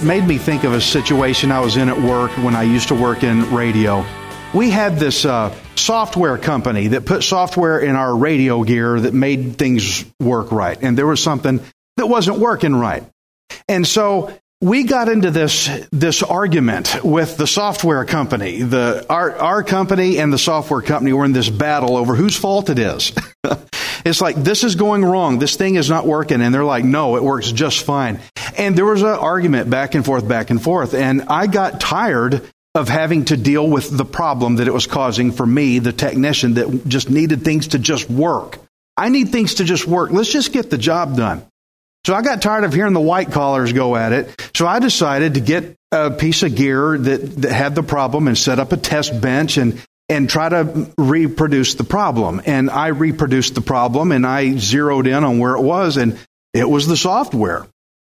It made me think of a situation I was in at work when I used to work in radio. We had this uh, software company that put software in our radio gear that made things work right. And there was something that wasn't working right. And so we got into this this argument with the software company. The our our company and the software company were in this battle over whose fault it is. it's like this is going wrong. This thing is not working, and they're like, no, it works just fine. And there was an argument back and forth, back and forth, and I got tired of having to deal with the problem that it was causing for me, the technician that just needed things to just work. I need things to just work. Let's just get the job done. So I got tired of hearing the white collars go at it. So I decided to get a piece of gear that, that had the problem and set up a test bench and, and try to reproduce the problem. And I reproduced the problem and I zeroed in on where it was and it was the software.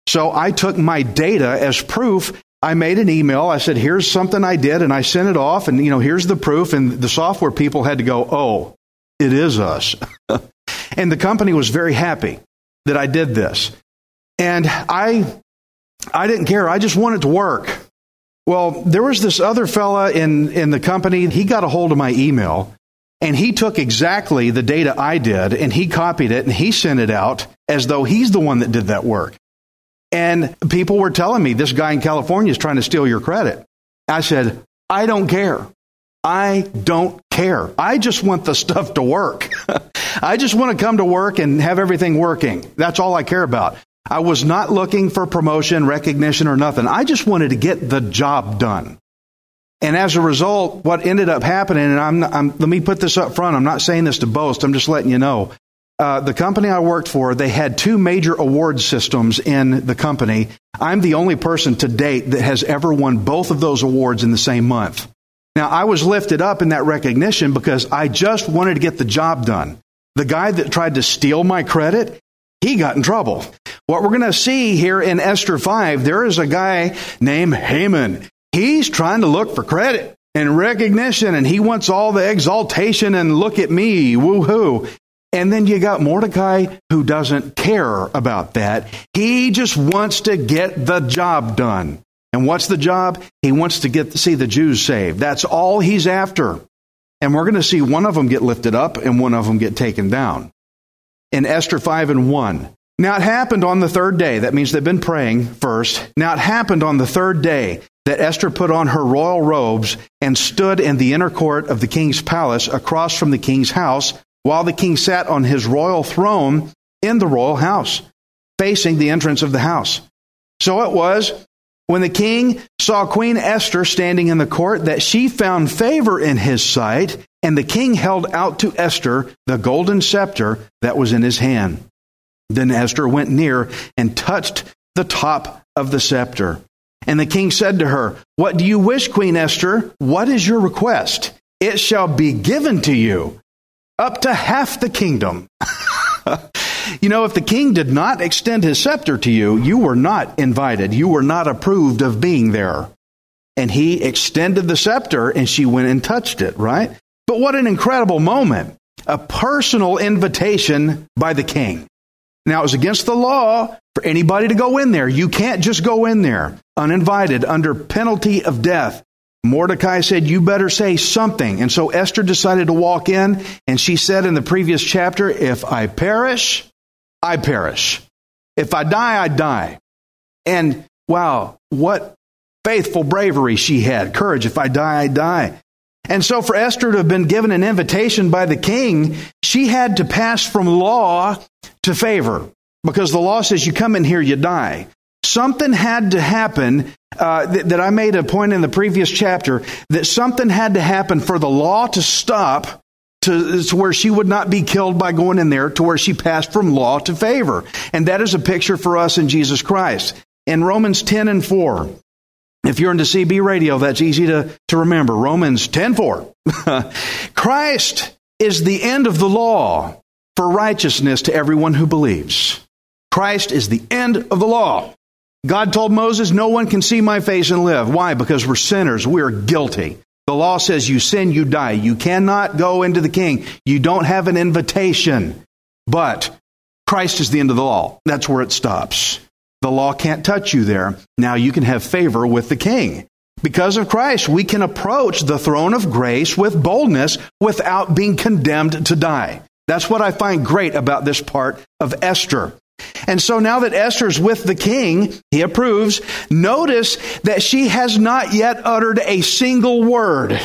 So I took my data as proof. I made an email. I said, here's something I did and I sent it off and, you know, here's the proof. And the software people had to go, oh, it is us. and the company was very happy that I did this. And I I didn't care. I just wanted to work. Well, there was this other fella in, in the company. He got a hold of my email and he took exactly the data I did and he copied it and he sent it out as though he's the one that did that work. And people were telling me this guy in California is trying to steal your credit. I said, I don't care. I don't care. I just want the stuff to work. I just want to come to work and have everything working. That's all I care about. I was not looking for promotion, recognition, or nothing. I just wanted to get the job done. And as a result, what ended up happening, and I'm, I'm let me put this up front. I'm not saying this to boast. I'm just letting you know. Uh, the company I worked for, they had two major award systems in the company. I'm the only person to date that has ever won both of those awards in the same month. Now, I was lifted up in that recognition because I just wanted to get the job done. The guy that tried to steal my credit, he got in trouble. What we're going to see here in Esther 5, there is a guy named Haman. He's trying to look for credit and recognition, and he wants all the exaltation and look at me, woohoo. And then you got Mordecai who doesn't care about that. He just wants to get the job done. And what's the job? He wants to get to see the Jews saved. That's all he's after. And we're going to see one of them get lifted up and one of them get taken down. In Esther 5 and 1. Now it happened on the third day. That means they've been praying first. Now it happened on the third day that Esther put on her royal robes and stood in the inner court of the king's palace across from the king's house while the king sat on his royal throne in the royal house, facing the entrance of the house. So it was when the king saw Queen Esther standing in the court that she found favor in his sight, and the king held out to Esther the golden scepter that was in his hand. Then Esther went near and touched the top of the scepter. And the king said to her, What do you wish, Queen Esther? What is your request? It shall be given to you up to half the kingdom. you know, if the king did not extend his scepter to you, you were not invited. You were not approved of being there. And he extended the scepter and she went and touched it, right? But what an incredible moment. A personal invitation by the king. Now, it was against the law for anybody to go in there. You can't just go in there uninvited under penalty of death. Mordecai said, You better say something. And so Esther decided to walk in, and she said in the previous chapter, If I perish, I perish. If I die, I die. And wow, what faithful bravery she had. Courage. If I die, I die. And so for Esther to have been given an invitation by the king, she had to pass from law to favor because the law says you come in here, you die. Something had to happen uh, th- that I made a point in the previous chapter that something had to happen for the law to stop to, to, where she would not be killed by going in there to where she passed from law to favor. And that is a picture for us in Jesus Christ. In Romans 10 and 4, if you're into CB radio, that's easy to, to remember. Romans 10 4. Christ is the end of the law for righteousness to everyone who believes. Christ is the end of the law. God told Moses, No one can see my face and live. Why? Because we're sinners. We're guilty. The law says you sin, you die. You cannot go into the king. You don't have an invitation. But Christ is the end of the law. That's where it stops. The law can't touch you there. Now you can have favor with the king. Because of Christ, we can approach the throne of grace with boldness without being condemned to die. That's what I find great about this part of Esther. And so now that Esther's with the king, he approves. Notice that she has not yet uttered a single word.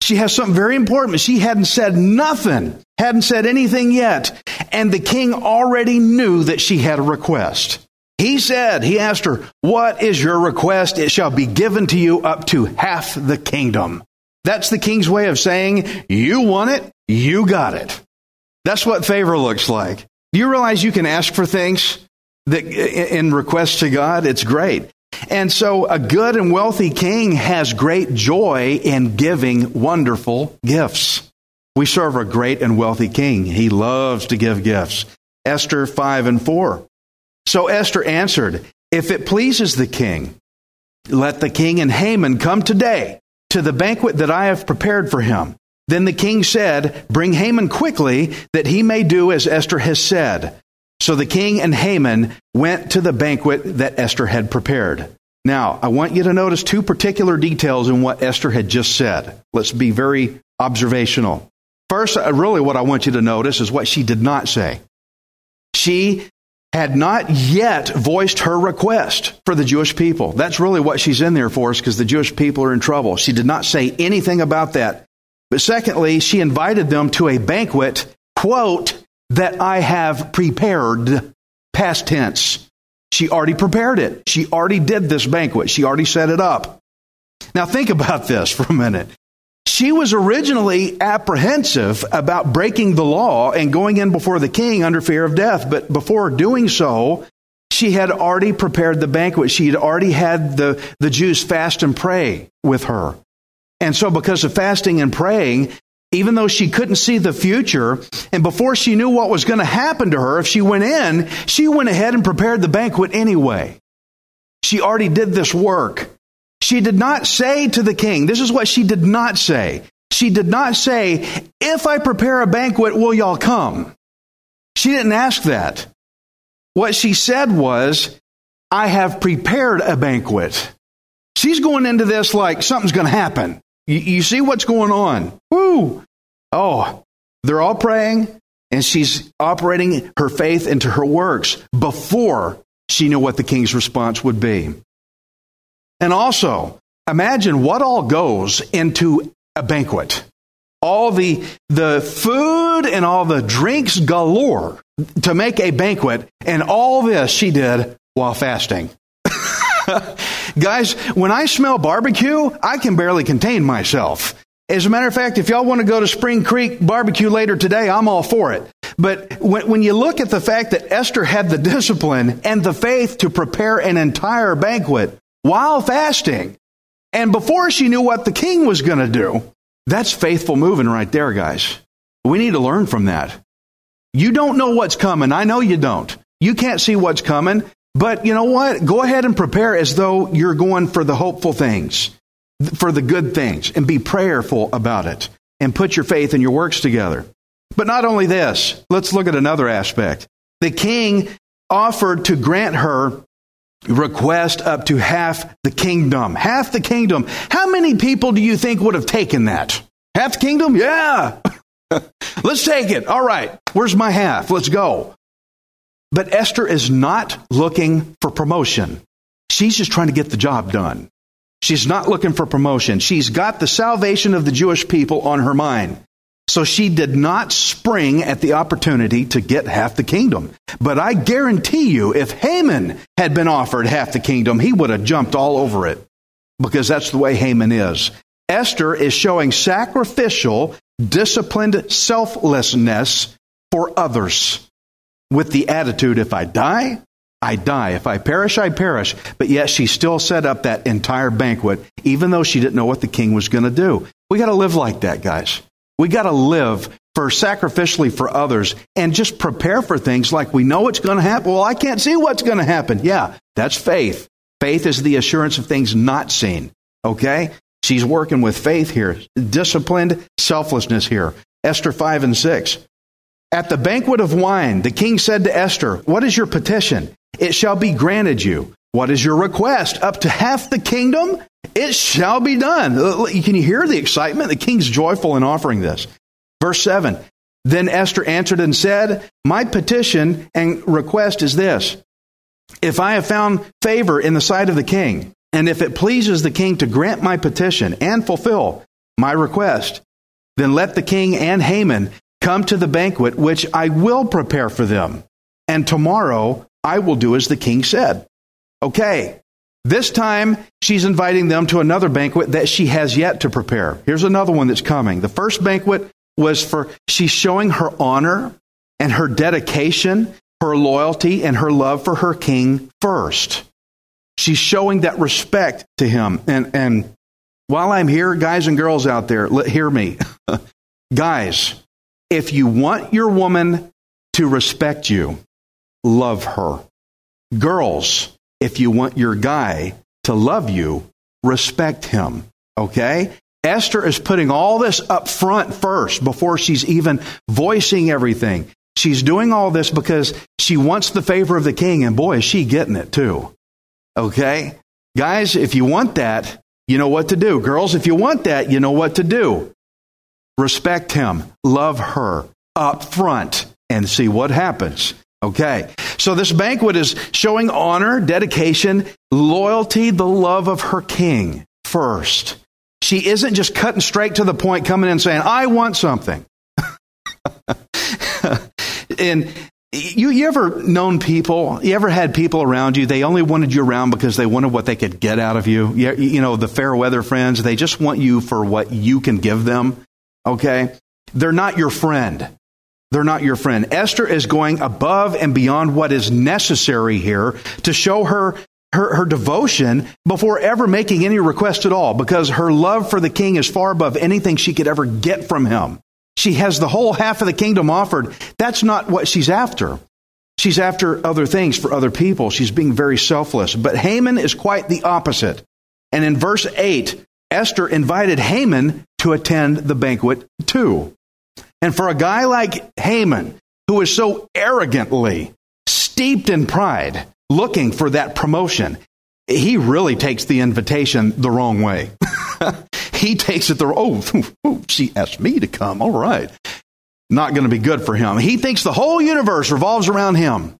She has something very important. but She hadn't said nothing, hadn't said anything yet. And the king already knew that she had a request. He said, he asked her, What is your request? It shall be given to you up to half the kingdom. That's the king's way of saying, You want it, you got it. That's what favor looks like. Do you realize you can ask for things that in request to God? It's great. And so a good and wealthy king has great joy in giving wonderful gifts. We serve a great and wealthy king. He loves to give gifts. Esther 5 and 4. So Esther answered, If it pleases the king, let the king and Haman come today to the banquet that I have prepared for him. Then the king said, Bring Haman quickly, that he may do as Esther has said. So the king and Haman went to the banquet that Esther had prepared. Now, I want you to notice two particular details in what Esther had just said. Let's be very observational. First, uh, really, what I want you to notice is what she did not say. She had not yet voiced her request for the Jewish people. That's really what she's in there for, is because the Jewish people are in trouble. She did not say anything about that. But secondly, she invited them to a banquet, quote, that I have prepared, past tense. She already prepared it. She already did this banquet. She already set it up. Now think about this for a minute. She was originally apprehensive about breaking the law and going in before the king under fear of death, but before doing so, she had already prepared the banquet. She had already had the, the Jews fast and pray with her. And so, because of fasting and praying, even though she couldn't see the future, and before she knew what was going to happen to her if she went in, she went ahead and prepared the banquet anyway. She already did this work. She did not say to the king, this is what she did not say. She did not say, if I prepare a banquet, will y'all come? She didn't ask that. What she said was, I have prepared a banquet. She's going into this like something's going to happen. You, you see what's going on. Woo! Oh, they're all praying, and she's operating her faith into her works before she knew what the king's response would be. And also, imagine what all goes into a banquet. All the, the food and all the drinks galore to make a banquet, and all this she did while fasting. Guys, when I smell barbecue, I can barely contain myself. As a matter of fact, if y'all want to go to Spring Creek barbecue later today, I'm all for it. But when, when, you look at the fact that Esther had the discipline and the faith to prepare an entire banquet while fasting, and before she knew what the king was going to do, that's faithful moving right there, guys. We need to learn from that. You don't know what's coming. I know you don't. You can't see what's coming. But you know what? Go ahead and prepare as though you're going for the hopeful things, for the good things, and be prayerful about it and put your faith and your works together. But not only this, let's look at another aspect. The king offered to grant her request up to half the kingdom. Half the kingdom. How many people do you think would have taken that? Half the kingdom? Yeah. Let's take it. All right. Where's my half? Let's go. But Esther is not looking for promotion. She's just trying to get the job done. She's not looking for promotion. She's got the salvation of the Jewish people on her mind. So she did not spring at the opportunity to get half the kingdom. But I guarantee you, if Haman had been offered half the kingdom, he would have jumped all over it because that's the way Haman is. Esther is showing sacrificial, disciplined selflessness for others with the attitude if I die, I die. If I perish, I perish. But yet she still set up that entire banquet, even though she didn't know what the king was going to do. We got to live like that, guys. We got to live for sacrificially for others and just prepare for things like we know it's going to happen. Well, I can't see what's going to happen. Yeah, that's faith. Faith is the assurance of things not seen. Okay? She's working with faith here, disciplined selflessness here. Esther 5 and 6. At the banquet of wine, the king said to Esther, What is your petition? It shall be granted you. What is your request? Up to half the kingdom? It shall be done. Uh, can you hear the excitement? The king's joyful in offering this. Verse 7 Then Esther answered and said, My petition and request is this If I have found favor in the sight of the king, and if it pleases the king to grant my petition and fulfill my request, then let the king and Haman come to the banquet which I will prepare for them. And tomorrow I will do as the king said. Okay, this time, she's inviting them to another banquet that she has yet to prepare. Here's another one that's coming. The first banquet was for, she's showing her honor and her dedication, her loyalty, and her love for her king first. She's showing that respect to him. And, and while I'm here, guys and girls out there, let, hear me. guys, if you want your woman to respect you, love her. Girls, if you want your guy to love you, respect him. Okay? Esther is putting all this up front first before she's even voicing everything. She's doing all this because she wants the favor of the king, and boy, is she getting it too. Okay? Guys, if you want that, you know what to do. Girls, if you want that, you know what to do. Respect him, love her up front, and see what happens. Okay. So this banquet is showing honor, dedication, loyalty, the love of her king first. She isn't just cutting straight to the point, coming in saying, I want something. and you, you ever known people, you ever had people around you, they only wanted you around because they wanted what they could get out of you? You, you know, the fair weather friends, they just want you for what you can give them. Okay? They're not your friend. They're not your friend. Esther is going above and beyond what is necessary here to show her, her, her devotion before ever making any request at all because her love for the king is far above anything she could ever get from him. She has the whole half of the kingdom offered. That's not what she's after. She's after other things for other people. She's being very selfless. But Haman is quite the opposite. And in verse 8, Esther invited Haman to attend the banquet too. And for a guy like Haman, who is so arrogantly steeped in pride, looking for that promotion, he really takes the invitation the wrong way. he takes it the oh, she asked me to come. All right. Not going to be good for him. He thinks the whole universe revolves around him.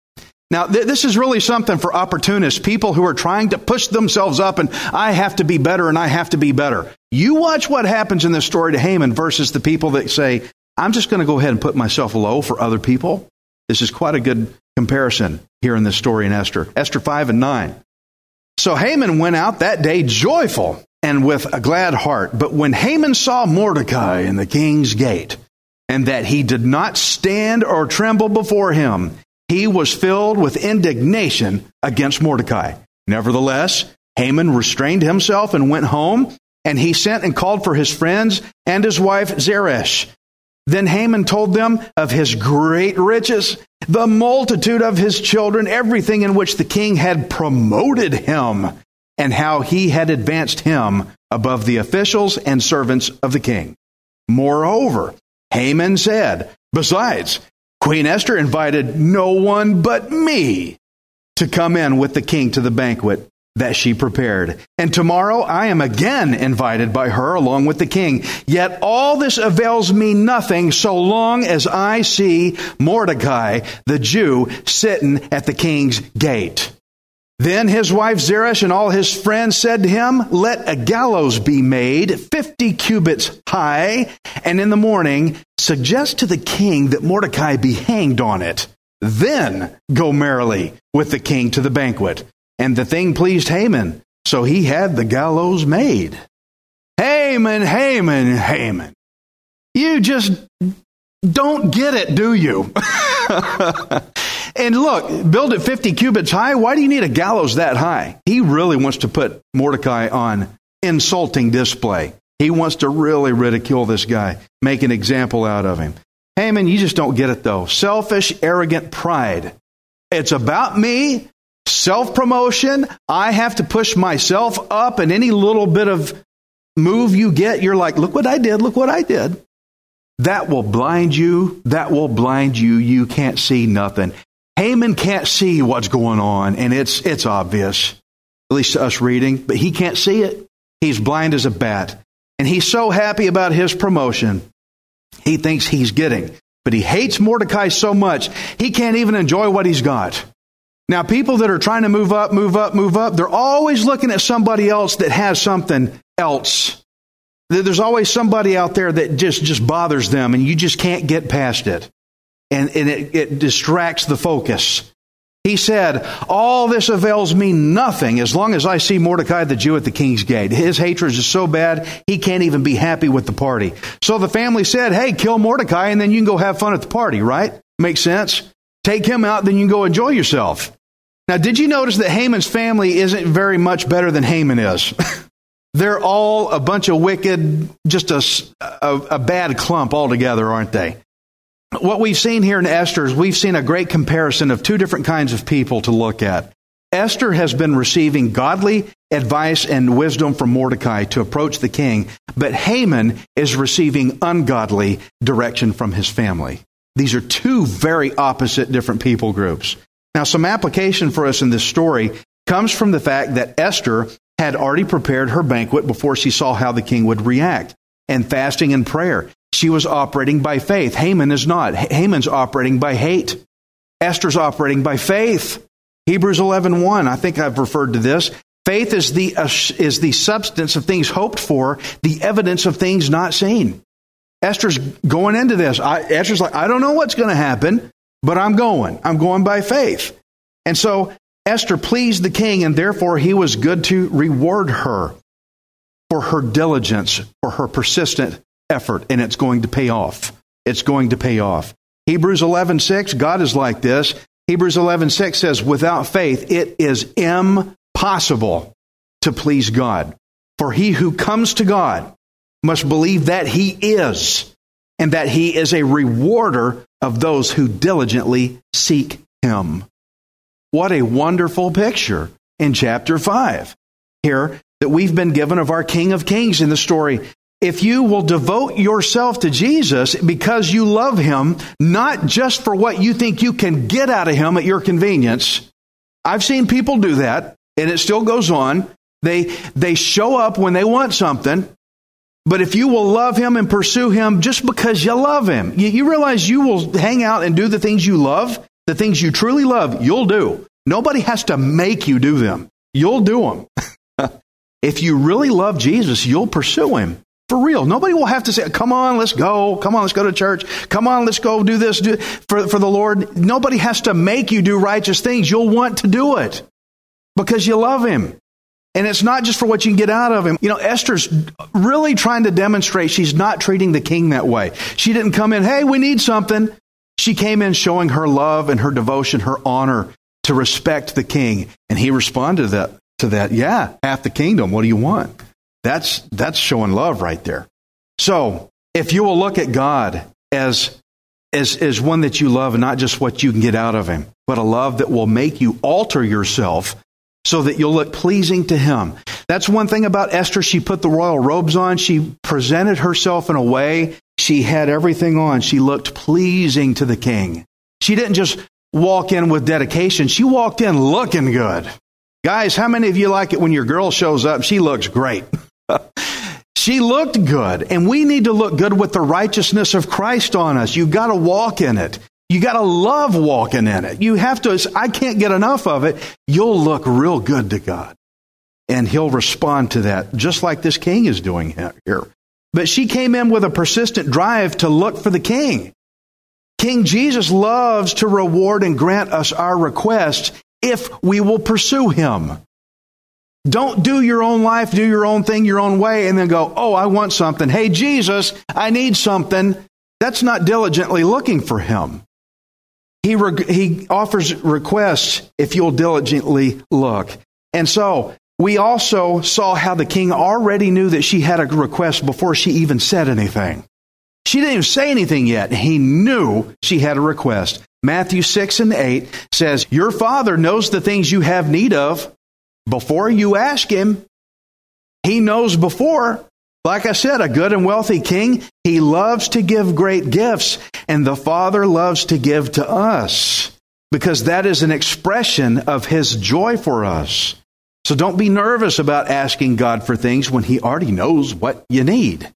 Now, th- this is really something for opportunists, people who are trying to push themselves up and I have to be better and I have to be better. You watch what happens in this story to Haman versus the people that say, I'm just going to go ahead and put myself low for other people. This is quite a good comparison here in this story in Esther. Esther 5 and 9. So Haman went out that day joyful and with a glad heart. But when Haman saw Mordecai in the king's gate, and that he did not stand or tremble before him, he was filled with indignation against Mordecai. Nevertheless, Haman restrained himself and went home, and he sent and called for his friends and his wife Zeresh then Haman told them of his great riches, the multitude of his children, everything in which the king had promoted him, and how he had advanced him above the officials and servants of the king. Moreover, Haman said, Besides, Queen Esther invited no one but me to come in with the king to the banquet that she prepared. And tomorrow I am again invited by her along with the king. Yet all this avails me nothing so long as I see Mordecai, the Jew, sitting at the king's gate. Then his wife Zeresh and all his friends said to him, Let a gallows be made, fifty cubits high, and in the morning suggest to the king that Mordecai be hanged on it. Then go merrily with the king to the banquet. And the thing pleased Haman, so he had the gallows made. Haman, Haman, Haman. You just don't get it, do you? and look, build it 50 cubits high. Why do you need a gallows that high? He really wants to put Mordecai on insulting display. He wants to really ridicule this guy, make an example out of him. Haman, you just don't get it though. Selfish, arrogant pride. It's about me, self promotion. I have to push myself up, and any little bit of move you get, you're like, look what I did, look what I did. That will blind you. That will blind you. You can't see nothing. Haman can't see what's going on, and it's, it's obvious, at least to us reading, but he can't see it. He's blind as a bat. And he's so happy about his promotion he thinks he's getting. But he hates Mordecai so much, he can't even enjoy what he's got. Now, people that are trying to move up, move up, move up, they're always looking at somebody else that has something else. There's always somebody out there that just, just bothers them and you just can't get past it. And, and it, it distracts the focus. He said, All this avails me nothing as long as I see Mordecai the Jew at the king's gate. His hatred is so bad, he can't even be happy with the party. So the family said, Hey, kill Mordecai and then you can go have fun at the party, right? Makes sense? Take him out, then you can go enjoy yourself. Now, did you notice that Haman's family isn't very much better than Haman is? They're all a bunch of wicked, just a, a, a bad clump altogether, aren't they? what we've seen here in Esther is we've seen a great comparison of two different kinds of people to look at. Esther has been receiving godly advice and wisdom from Mordecai to approach the king, but Haman is receiving ungodly direction from his family. These are two very opposite different people groups. Now, some application for us in this story comes from the fact that Esther had already prepared her banquet before she saw how the king would react, and fasting and prayer. She was operating by faith. Haman is not. Haman's operating by hate. Esther's operating by faith. Hebrews 11:1, 1, I think I've referred to this. Faith is the, uh, is the substance of things hoped for, the evidence of things not seen. Esther's going into this. I, Esther's like, I don't know what's going to happen, but I'm going. I'm going by faith. And so Esther pleased the king, and therefore he was good to reward her for her diligence, for her persistent effort and it's going to pay off. It's going to pay off. Hebrews 11:6, God is like this. Hebrews 11:6 says without faith it is impossible to please God. For he who comes to God must believe that he is and that he is a rewarder of those who diligently seek him. What a wonderful picture in chapter 5 here that we've been given of our King of Kings in the story if you will devote yourself to Jesus because you love him, not just for what you think you can get out of him at your convenience. I've seen people do that, and it still goes on. They, they show up when they want something, but if you will love him and pursue him just because you love him, you, you realize you will hang out and do the things you love, the things you truly love, you'll do. Nobody has to make you do them. You'll do them. if you really love Jesus, you'll pursue him. For real. Nobody will have to say, come on, let's go. Come on, let's go to church. Come on, let's go do this do, for, for the Lord. Nobody has to make you do righteous things. You'll want to do it because you love Him. And it's not just for what you can get out of him. You know, Esther's really trying to demonstrate she's not treating the king that way. She didn't come in, hey, we need something. She came in showing her love and her devotion, her honor to respect the king. And he responded to that, to that yeah, half the kingdom. What do you want? That's, that's showing love right there. So, if you will look at God as, as, as one that you love and not just what you can get out of Him, but a love that will make you alter yourself so that you'll look pleasing to Him. That's one thing about Esther. She put the royal robes on. She presented herself in a way. She had everything on. She looked pleasing to the king. She didn't just walk in with dedication. She walked in looking good. Guys, how many of you like it when your girl shows up? She looks great. she looked good, and we need to look good with the righteousness of Christ on us. You've got to walk in it. You got to love walking in it. You have to, I can't get enough of it. You'll look real good to God. And he'll respond to that, just like this king is doing here. But she came in with a persistent drive to look for the king. King Jesus loves to reward and grant us our requests if we will pursue him. Don't do your own life, do your own thing your own way, and then go, oh, I want something. Hey, Jesus, I need something. That's not diligently looking for him. He, he offers requests if you'll diligently look. And so we also saw how the king already knew that she had a request before she even said anything. She didn't even say anything yet. He knew she had a request. Matthew 6 and 8 says, Your father knows the things you have need of before you ask him. He knows before. Like I said, a good and wealthy king, he loves to give great gifts, and the Father loves to give to us because that is an expression of his joy for us. So don't be nervous about asking God for things when he already knows what you need.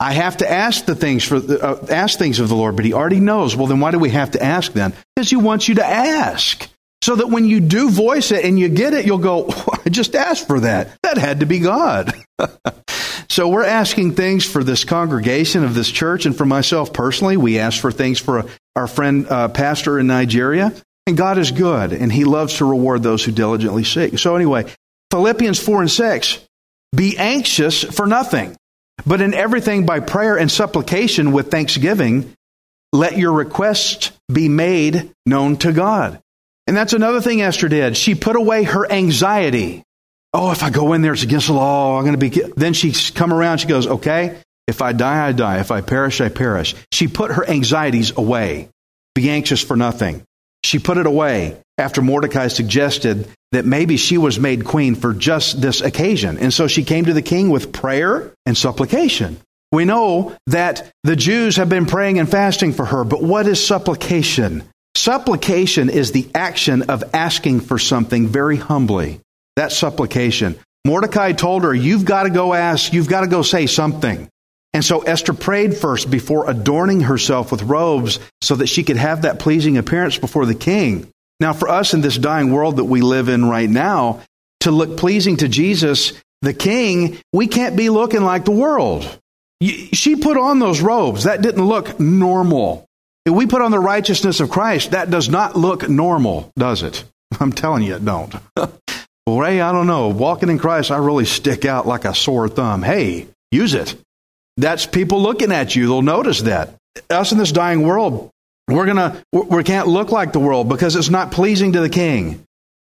I have to ask the things for uh, ask things of the Lord, but He already knows. Well, then why do we have to ask then? Because He wants you to ask, so that when you do voice it and you get it, you'll go, "I just asked for that. That had to be God." so we're asking things for this congregation of this church, and for myself personally, we ask for things for our friend uh, pastor in Nigeria. And God is good, and He loves to reward those who diligently seek. So anyway, Philippians four and six: Be anxious for nothing but in everything by prayer and supplication with thanksgiving, let your requests be made known to God. And that's another thing Esther did. She put away her anxiety. Oh, if I go in there, it's against the law. I'm going to be. Then she come around. She goes, okay, if I die, I die. If I perish, I perish. She put her anxieties away. Be anxious for nothing. She put it away after Mordecai suggested that maybe she was made queen for just this occasion. And so she came to the king with prayer and supplication. We know that the Jews have been praying and fasting for her, but what is supplication? Supplication is the action of asking for something very humbly. That's supplication. Mordecai told her, You've got to go ask, you've got to go say something. And so Esther prayed first before adorning herself with robes so that she could have that pleasing appearance before the king. Now, for us in this dying world that we live in right now, to look pleasing to Jesus, the king, we can't be looking like the world. She put on those robes. That didn't look normal. If we put on the righteousness of Christ, that does not look normal, does it? I'm telling you, it don't. Ray, I don't know. Walking in Christ, I really stick out like a sore thumb. Hey, use it. That's people looking at you. They'll notice that. Us in this dying world, we're gonna we can't look like the world because it's not pleasing to the king.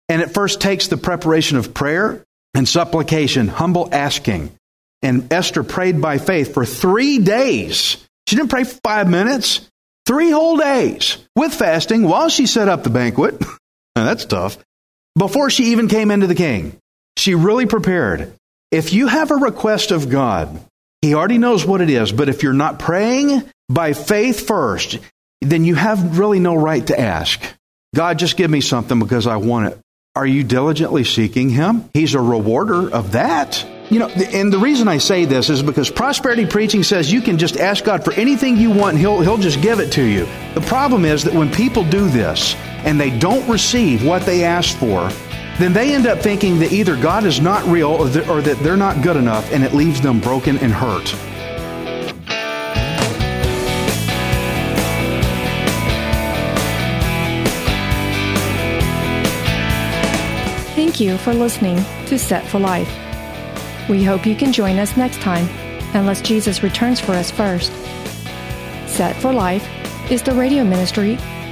And it first takes the preparation of prayer and supplication, humble asking. And Esther prayed by faith for three days. She didn't pray five minutes, three whole days with fasting while she set up the banquet. Now, that's tough. Before she even came into the king, she really prepared. If you have a request of God, He already knows what it is, but if you're not praying by faith first, then you have really no right to ask. God, just give me something because I want it. Are you diligently seeking Him? He's a rewarder of that. You know, and the reason I say this is because prosperity preaching says you can just ask God for anything you want and He'll, He'll just give it to you. The problem is that when people do this and they don't receive what they asked for, then they end up thinking that either God is not real or that they're not good enough and it leaves them broken and hurt. Thank you for listening to Set for Life. We hope you can join us next time, unless Jesus returns for us first. Set for Life is the radio ministry